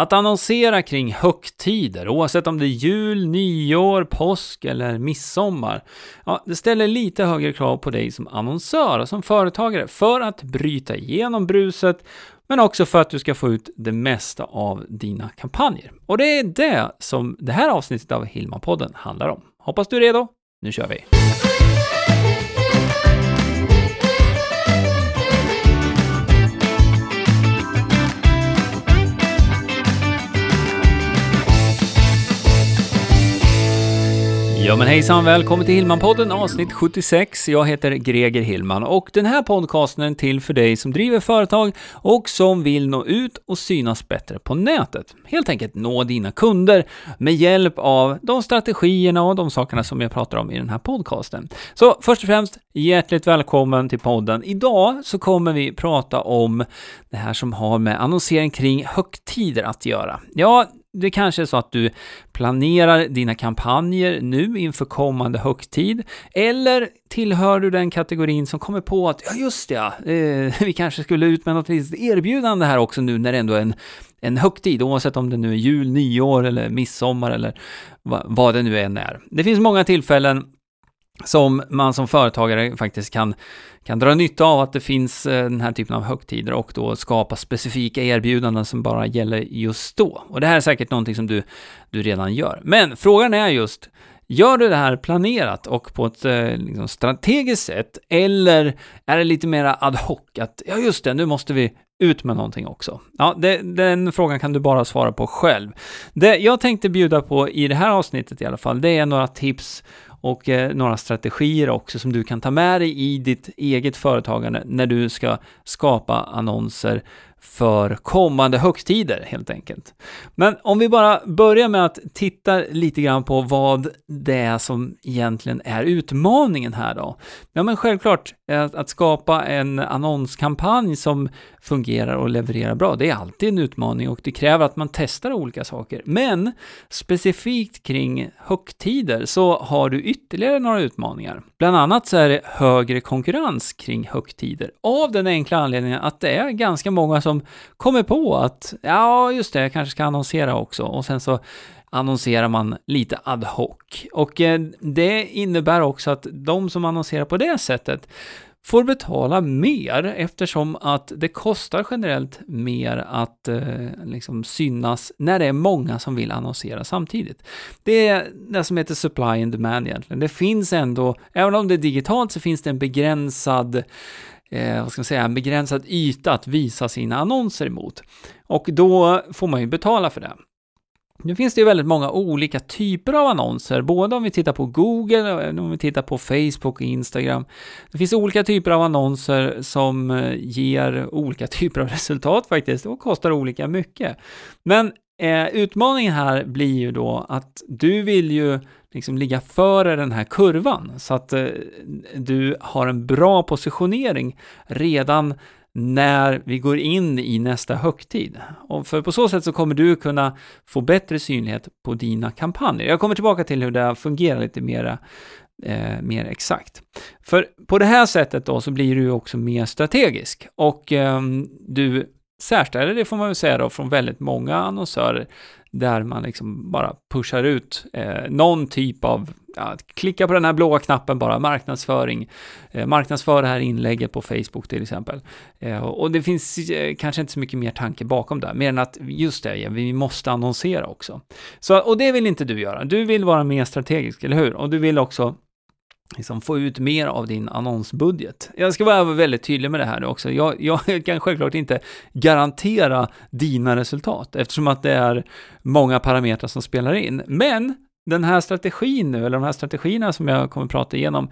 Att annonsera kring högtider, oavsett om det är jul, nyår, påsk eller midsommar, ja, det ställer lite högre krav på dig som annonsör och som företagare för att bryta igenom bruset, men också för att du ska få ut det mesta av dina kampanjer. Och det är det som det här avsnittet av Hilma-podden handlar om. Hoppas du är redo. Nu kör vi! Ja men hejsan, välkommen till Hillman-podden avsnitt 76. Jag heter Greger Hillman och den här podcasten är till för dig som driver företag och som vill nå ut och synas bättre på nätet. Helt enkelt nå dina kunder med hjälp av de strategierna och de sakerna som jag pratar om i den här podcasten. Så först och främst, hjärtligt välkommen till podden. Idag så kommer vi prata om det här som har med annonsering kring högtider att göra. Ja, det kanske är så att du planerar dina kampanjer nu inför kommande högtid, eller tillhör du den kategorin som kommer på att, ja just det, eh, vi kanske skulle ut med något litet erbjudande här också nu när det ändå är en, en högtid, oavsett om det nu är jul, nyår eller midsommar eller va, vad det nu än är. Det finns många tillfällen som man som företagare faktiskt kan, kan dra nytta av att det finns eh, den här typen av högtider och då skapa specifika erbjudanden som bara gäller just då. Och det här är säkert någonting som du, du redan gör. Men frågan är just, Gör du det här planerat och på ett eh, liksom, strategiskt sätt eller är det lite mer ad hoc att ja just det, nu måste vi ut med någonting också? Ja, det, den frågan kan du bara svara på själv. Det jag tänkte bjuda på i det här avsnittet i alla fall, det är några tips och eh, några strategier också som du kan ta med dig i ditt eget företagande när du ska skapa annonser för kommande högtider helt enkelt. Men om vi bara börjar med att titta lite grann på vad det är som egentligen är utmaningen här då. Ja men självklart, att, att skapa en annonskampanj som fungerar och levererar bra, det är alltid en utmaning och det kräver att man testar olika saker. Men specifikt kring högtider så har du ytterligare några utmaningar. Bland annat så är det högre konkurrens kring högtider av den enkla anledningen att det är ganska många som kommer på att ja, just det, jag kanske ska annonsera också och sen så annonserar man lite ad hoc. Och eh, det innebär också att de som annonserar på det sättet får betala mer eftersom att det kostar generellt mer att eh, liksom synas när det är många som vill annonsera samtidigt. Det är det som heter supply and demand egentligen. Det finns ändå, även om det är digitalt så finns det en begränsad eh, vad ska man säga, en begränsad yta att visa sina annonser emot. Och då får man ju betala för det. Nu finns det ju väldigt många olika typer av annonser, både om vi tittar på Google, och om vi tittar på Facebook och Instagram. Det finns olika typer av annonser som eh, ger olika typer av resultat faktiskt och kostar olika mycket. Men eh, utmaningen här blir ju då att du vill ju liksom ligga före den här kurvan så att eh, du har en bra positionering redan när vi går in i nästa högtid. Och för på så sätt så kommer du kunna få bättre synlighet på dina kampanjer. Jag kommer tillbaka till hur det fungerar lite mera, eh, mer exakt. För på det här sättet då så blir du också mer strategisk och eh, du särställer det får man väl säga då från väldigt många annonsörer där man liksom bara pushar ut eh, någon typ av, ja, klicka på den här blåa knappen bara, marknadsföring, eh, marknadsför det här inlägget på Facebook till exempel. Eh, och det finns eh, kanske inte så mycket mer tanke bakom det, mer än att just det, vi måste annonsera också. Så, och det vill inte du göra, du vill vara mer strategisk, eller hur? Och du vill också liksom få ut mer av din annonsbudget. Jag ska vara väldigt tydlig med det här nu också. Jag, jag, kan självklart inte garantera dina resultat eftersom att det är många parametrar som spelar in. Men den här strategin nu, eller de här strategierna som jag kommer prata igenom,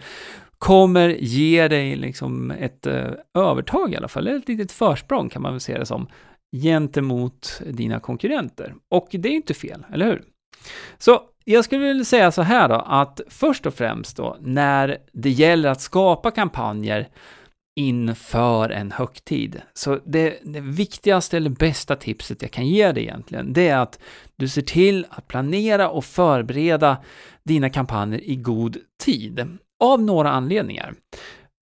kommer ge dig liksom ett eh, övertag i alla fall, eller ett litet försprång kan man väl se det som, gentemot dina konkurrenter. Och det är inte fel, eller hur? Så jag skulle vilja säga så här då, att först och främst då, när det gäller att skapa kampanjer inför en högtid. Så det, det, viktigaste eller bästa tipset jag kan ge dig egentligen, det är att du ser till att planera och förbereda dina kampanjer i god tid. Av några anledningar.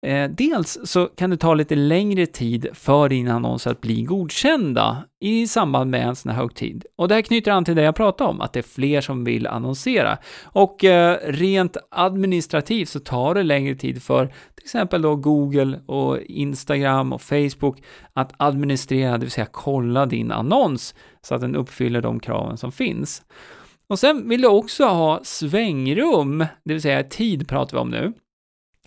Eh, dels så kan det ta lite längre tid för dina annonser att bli godkända i samband med en sån här högtid. Och det här knyter an till det jag pratade om, att det är fler som vill annonsera. Och eh, rent administrativt så tar det längre tid för till exempel då Google och Instagram och Facebook att administrera, det vill säga kolla din annons så att den uppfyller de kraven som finns. Och sen vill du också ha svängrum, det vill säga tid pratar vi om nu.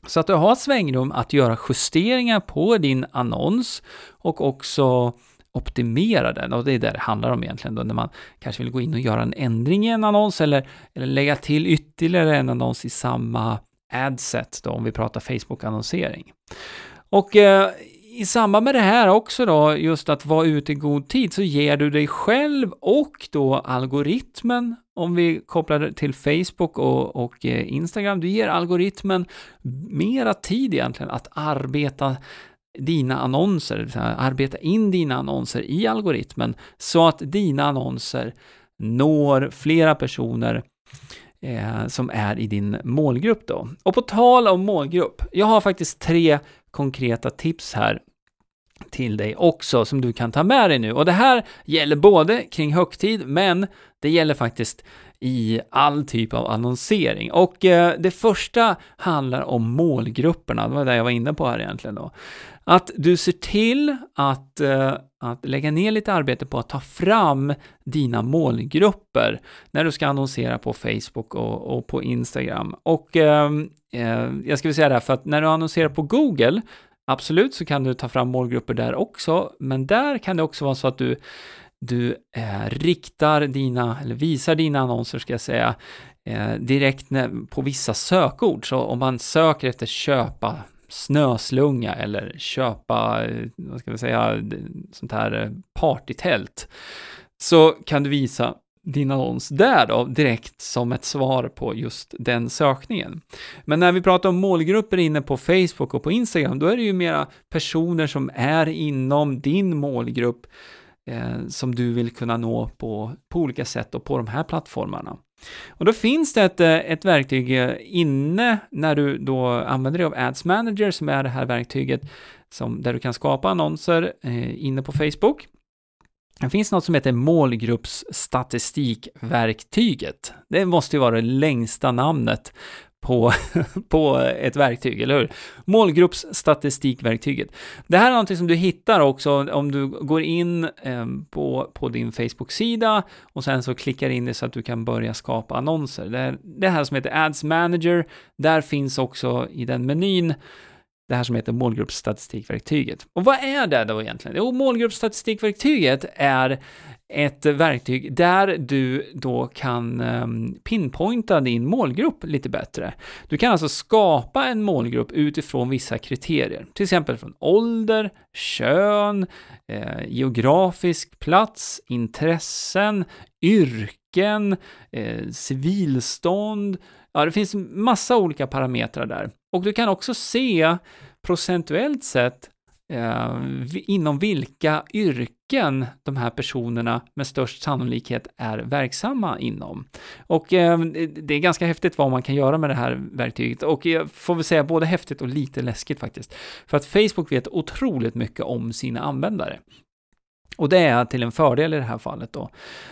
Så att du har svängrum att göra justeringar på din annons och också optimera den och det är det det handlar om egentligen då när man kanske vill gå in och göra en ändring i en annons eller, eller lägga till ytterligare en annons i samma adset då om vi pratar Facebook-annonsering. Och eh, i samband med det här också då, just att vara ute i god tid, så ger du dig själv och då algoritmen, om vi kopplar det till Facebook och, och eh, Instagram, du ger algoritmen mera tid egentligen att arbeta dina annonser, arbeta in dina annonser i algoritmen så att dina annonser når flera personer eh, som är i din målgrupp då. Och på tal om målgrupp, jag har faktiskt tre konkreta tips här till dig också som du kan ta med dig nu. Och det här gäller både kring högtid, men det gäller faktiskt i all typ av annonsering. Och eh, det första handlar om målgrupperna, det var det jag var inne på här egentligen då. Att du ser till att, eh, att lägga ner lite arbete på att ta fram dina målgrupper när du ska annonsera på Facebook och, och på Instagram. Och ehm, eh, jag ska säga det här, för att när du annonserar på Google Absolut så kan du ta fram målgrupper där också, men där kan det också vara så att du, du eh, riktar dina, eller visar dina annonser ska jag säga, eh, direkt på vissa sökord. Så om man söker efter köpa snöslunga eller köpa, eh, vad ska vi säga, sånt här eh, partytält, så kan du visa din annons där då, direkt som ett svar på just den sökningen. Men när vi pratar om målgrupper inne på Facebook och på Instagram, då är det ju mera personer som är inom din målgrupp eh, som du vill kunna nå på, på olika sätt och på de här plattformarna. Och då finns det ett, eh, ett verktyg eh, inne när du då använder dig av Ads Manager som är det här verktyget som, där du kan skapa annonser eh, inne på Facebook. Det finns något som heter målgruppsstatistikverktyget. Det måste ju vara det längsta namnet på, på ett verktyg, eller hur? Målgruppsstatistikverktyget. Det här är någonting som du hittar också om du går in ehm, på, på din Facebook-sida och sen så klickar in det så att du kan börja skapa annonser. Det, är, det här som heter Ads Manager, där finns också i den menyn det här som heter målgruppsstatistikverktyget. Och vad är det då egentligen? Jo, målgruppsstatistikverktyget är ett verktyg där du då kan ehm, pinpointa din målgrupp lite bättre. Du kan alltså skapa en målgrupp utifrån vissa kriterier, till exempel från ålder, kön, eh, geografisk plats, intressen, yrken, eh, civilstånd, Ja, det finns massa olika parametrar där. Och du kan också se procentuellt sett eh, inom vilka yrken de här personerna med störst sannolikhet är verksamma inom. Och eh, det är ganska häftigt vad man kan göra med det här verktyget och jag får väl säga både häftigt och lite läskigt faktiskt. För att Facebook vet otroligt mycket om sina användare. Och det är till en fördel i det här fallet då.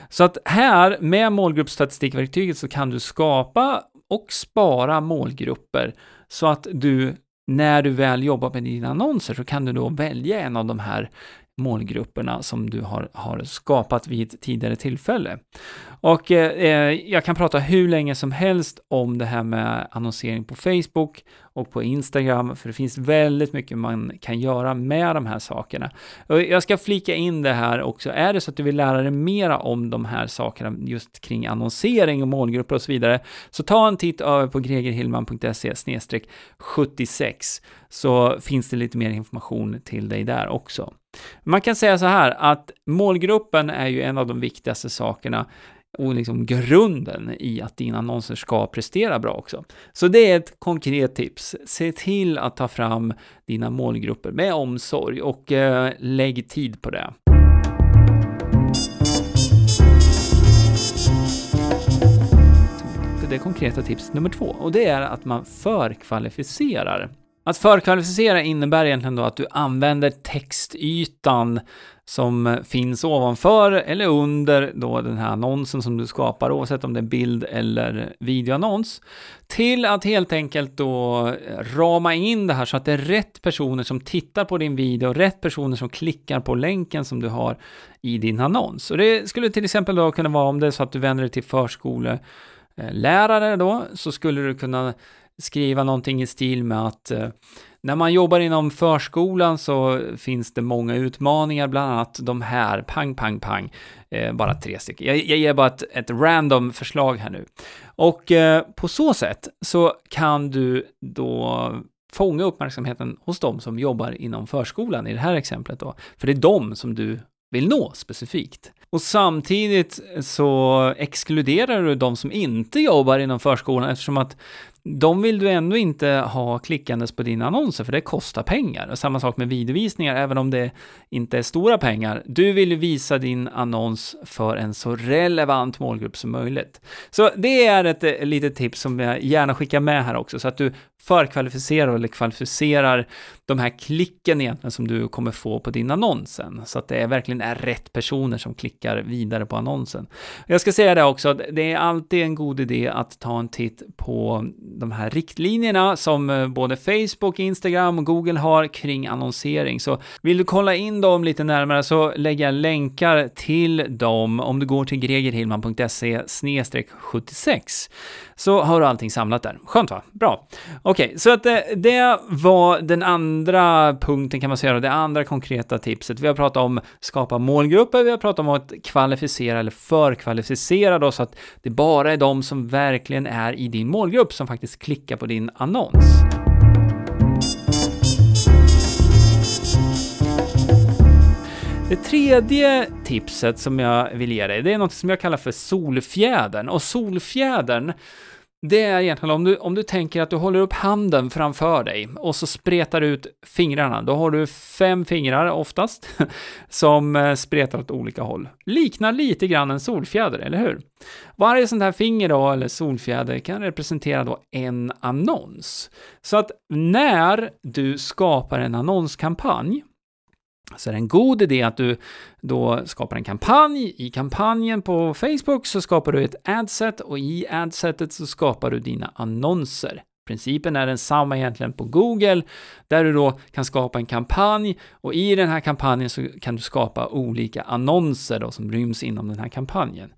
Så att här med målgruppsstatistikverktyget så kan du skapa och spara målgrupper så att du när du väl jobbar med dina annonser så kan du då välja en av de här målgrupperna som du har, har skapat vid ett tidigare tillfälle. Och eh, eh jag kan prata hur länge som helst om det här med annonsering på Facebook och på Instagram, för det finns väldigt mycket man kan göra med de här sakerna. Och jag ska flika in det här också, är det så att du vill lära dig mera om de här sakerna just kring annonsering och målgrupper och så vidare, så ta en titt över på gregerhillman.se 76 så finns det lite mer information till dig där också. Man kan säga så här att målgruppen är ju en av de viktigaste sakerna och liksom grunden i att dina annonser ska prestera bra också. Så det är ett konkret tips. Se till att ta fram dina målgrupper med omsorg och eh, lägg tid på det. Det konkreta tips nummer två och det är att man förkvalificerar att förkvalificera innebär egentligen då att du använder textytan som finns ovanför eller under då den här annonsen som du skapar, oavsett om det är bild eller videoannons, till att helt enkelt då rama in det här så att det är rätt personer som tittar på din video, rätt personer som klickar på länken som du har i din annons. Och det skulle till exempel då kunna vara om det är så att du vänder dig till förskolelärare då, så skulle du kunna skriva någonting i stil med att eh, när man jobbar inom förskolan så finns det många utmaningar, bland annat de här, pang, pang, pang, eh, bara tre stycken. Jag, jag ger bara ett, ett, random förslag här nu. Och eh, på så sätt så kan du då fånga uppmärksamheten hos de som jobbar inom förskolan i det här exemplet då, för det är de som du vill nå specifikt. Och samtidigt så exkluderar du de som inte jobbar inom förskolan eftersom att de vill du ändå inte ha klickandes på dina annonser, för det kostar pengar. Och samma sak med videovisningar, även om det inte är stora pengar. Du vill ju visa din annons för en så relevant målgrupp som möjligt. Så det är ett, eh, litet tips som jag gärna skickar med här också, så att du förkvalificerar eller kvalificerar de här klicken egentligen som du kommer få på din annons sen, så att det verkligen är rätt personer som klickar vidare på annonsen. Jag ska säga det också, det är alltid en god idé att ta en titt på de här riktlinjerna som eh, både Facebook, Instagram och Google har kring annonsering. Så vill du kolla in dem lite närmare så lägger jag länkar till dem om du går till gregerhillman.se 76 så har du allting samlat där. Skönt va? Bra. Okej, okay, så att det, det, var den andra punkten kan man säga, det andra konkreta tipset. Vi har pratat om skapa målgrupper, vi har pratat om att kvalificera eller förkvalificera då så att det bara är de som verkligen är i din målgrupp som faktiskt klickar på din annons. Det tredje tipset som jag vill ge dig, det är något som jag kallar för solfjädern. Och solfjädern, det är egentligen om du, om du tänker att du håller upp handen framför dig och så spretar ut fingrarna. Då har du fem fingrar oftast som eh, spretar åt olika håll. Liknar lite grann en solfjäder, eller hur? Varje sånt här finger då, eller solfjäder, kan representera då en annons. Så att när du skapar en annonskampanj så är det en god idé att du då skapar en kampanj. I kampanjen på Facebook så skapar du ett adset och i adsetet så skapar du dina annonser. Principen är densamma egentligen på Google, där du då kan skapa en kampanj och i den här kampanjen så kan du skapa olika annonser då som ryms inom den här kampanjen.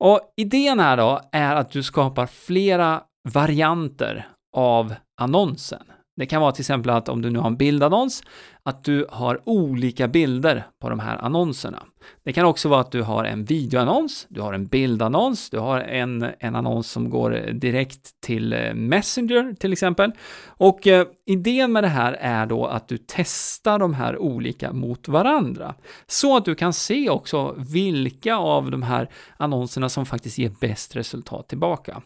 Och idén här då är att du skapar flera varianter av annonsen. Det kan vara till exempel att om du nu har en bildannons, att du har olika bilder på de här annonserna. Det kan också vara att du har en videoannons, du har en bildannons, du har en, en annons som går direkt till eh, Messenger till exempel. Och eh, idén med det här är då att du testar de här olika mot varandra. Så att du kan se också vilka av de här annonserna som faktiskt ger bäst resultat tillbaka.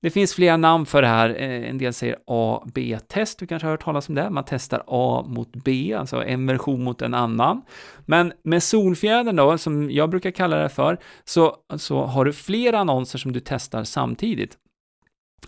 Det finns flera namn för det här. Eh, en del säger A-B-test, du kanske har hört talas om det. Man testar A mot B, alltså en version mot en annan. Men med solfjädern då, som jag brukar kalla det för, så, så har du flera annonser som du testar samtidigt.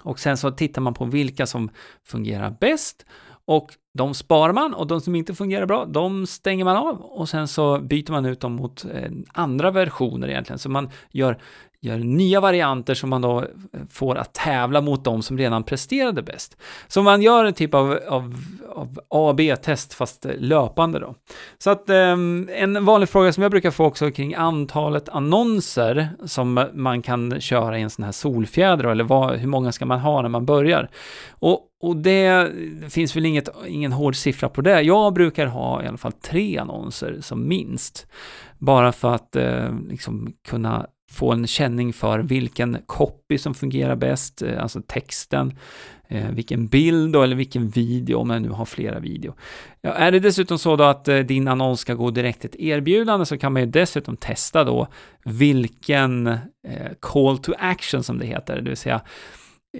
Och sen så tittar man på vilka som fungerar bäst och de sparar man och de som inte fungerar bra, de stänger man av och sen så byter man ut dem mot eh, andra versioner egentligen. Så man gör gör nya varianter som man då eh, får att tävla mot de som redan presterade bäst. Så man gör en typ av, av, av A B-test fast eh, löpande då. Så att eh, en vanlig fråga som jag brukar få också kring antalet annonser som eh, man kan köra i en sån här solfjäder eller vad, hur många ska man ha när man börjar? Och och det, finns väl inget, ingen hård siffra på det. Jag brukar ha i alla fall tre annonser som minst. Bara för att eh, liksom kunna få en känning för vilken copy som fungerar bäst, eh, alltså texten, eh, vilken bild då, eller vilken video, om jag nu har flera video. Ja, är det dessutom så då att eh, din annons ska gå direkt till ett erbjudande så kan man ju dessutom testa då vilken call to action som det heter, det vill säga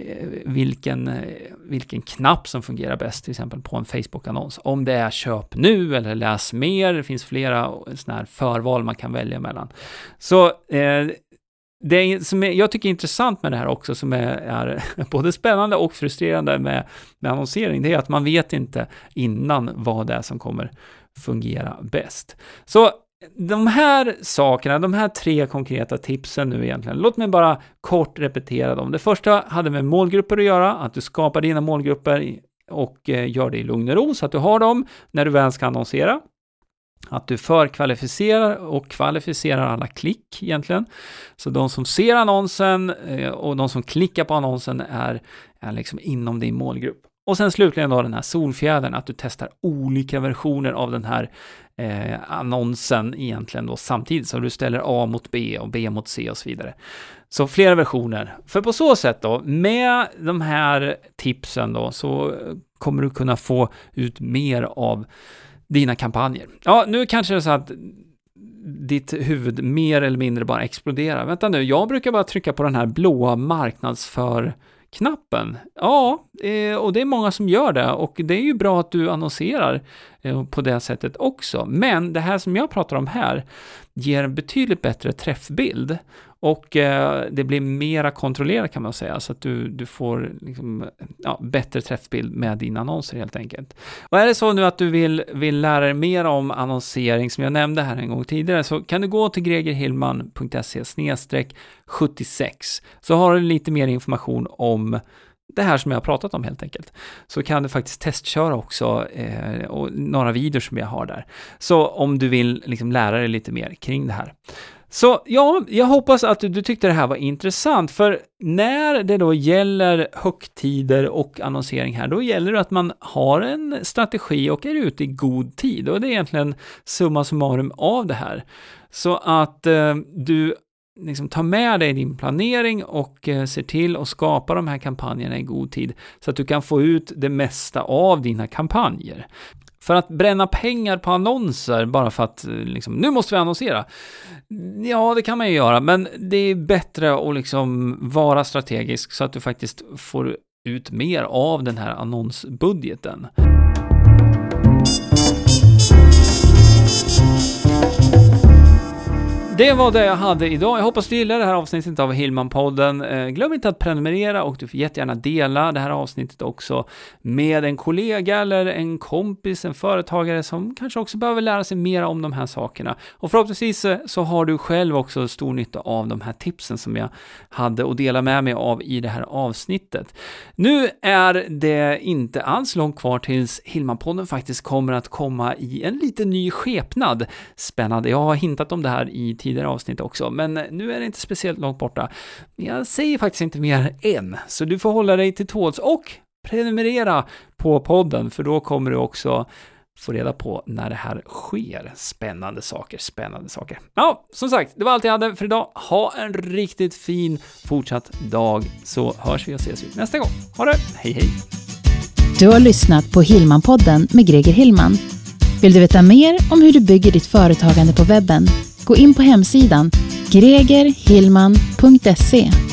Eh, vilken, eh, vilken knapp som fungerar bäst, till exempel på en Facebook-annons. Om det är köp nu eller läs mer, det finns flera sådana här förval man kan välja mellan. Så eh, det som jag tycker är intressant med det här också, som är, är både spännande och frustrerande med, med annonsering, det är att man vet inte innan vad det är som kommer fungera bäst. Så de här sakerna, de här tre konkreta tipsen nu egentligen, låt mig bara kort repetera dem. Det första hade med målgrupper att göra, att du skapar dina målgrupper och eh, gör det i lugn och ro så att du har dem när du väl ska annonsera. Att du förkvalificerar och kvalificerar alla klick egentligen. Så de som ser annonsen eh, och de som klickar på annonsen är, är liksom inom din målgrupp. Och sen slutligen då den här solfjädern, att du testar olika versioner av den här eh, annonsen egentligen då samtidigt, så du ställer A mot B och B mot C och så vidare. Så flera versioner. För på så sätt då, med de här tipsen då, så kommer du kunna få ut mer av dina kampanjer. Ja, nu kanske det är så att ditt huvud mer eller mindre bara exploderar. Vänta nu, jag brukar bara trycka på den här blåa marknadsför knappen. Ja, eh, och det är många som gör det och det är ju bra att du annonserar Eh, på det sättet också. Men det här som jag pratar om här ger en betydligt bättre träffbild och eh, det blir mera kontrollerat kan man säga, så att du, du får liksom, ja, bättre träffbild med dina annonser helt enkelt. Och är det så nu att du vill, vill lära dig mer om annonsering, som jag nämnde här en gång tidigare, så kan du gå till gregerhillman.se 76 så har du lite mer information om det här som jag har pratat om helt enkelt. Så kan du faktiskt testköra också eh, och några videor som jag har där. Så om du vill liksom lära dig lite mer kring det här. Så ja, jag hoppas att du, du tyckte det här var intressant, för när det då gäller högtider och annonsering här, då gäller det att man har en strategi och är ute i god tid. Och det är egentligen summa summarum av det här. Så att eh, du liksom ta med dig din planering och eh, ser till att skapa de här kampanjerna i god tid så att du kan få ut det mesta av dina kampanjer. För att bränna pengar på annonser bara för att eh, liksom, nu måste vi annonsera. Ja, det kan man ju göra, men det är bättre att liksom vara strategisk så att du faktiskt får ut mer av den här annonsbudgeten. Det var det jag hade idag. Jag hoppas du gillar det här avsnittet av Hillman-podden. Eh, glöm inte att prenumerera och du får jättegärna dela det här avsnittet också med en kollega eller en kompis, en företagare som kanske också behöver lära sig mer om de här sakerna. Och förhoppningsvis eh, så har du själv också stor nytta av de här tipsen som jag hade att dela med mig av i det här avsnittet. Nu är det inte alls långt kvar tills Hillman-podden faktiskt kommer att komma i en lite ny skepnad. Spännande. Jag har hintat om det här i tidigare avsnitt också, men nu är det inte speciellt långt borta. Jag säger faktiskt inte mer än, så du får hålla dig till tåls och prenumerera på podden, för då kommer du också få reda på när det här sker. Spännande saker, spännande saker. Ja, som sagt, det var allt jag hade för idag. Ha en riktigt fin fortsatt dag, så hörs vi och ses vi nästa gång. Ha det, hej hej! Du har lyssnat på Hillman-podden med Greger Hillman. Vill du veta mer om hur du bygger ditt företagande på webben? Gå in på hemsidan gregerhillman.se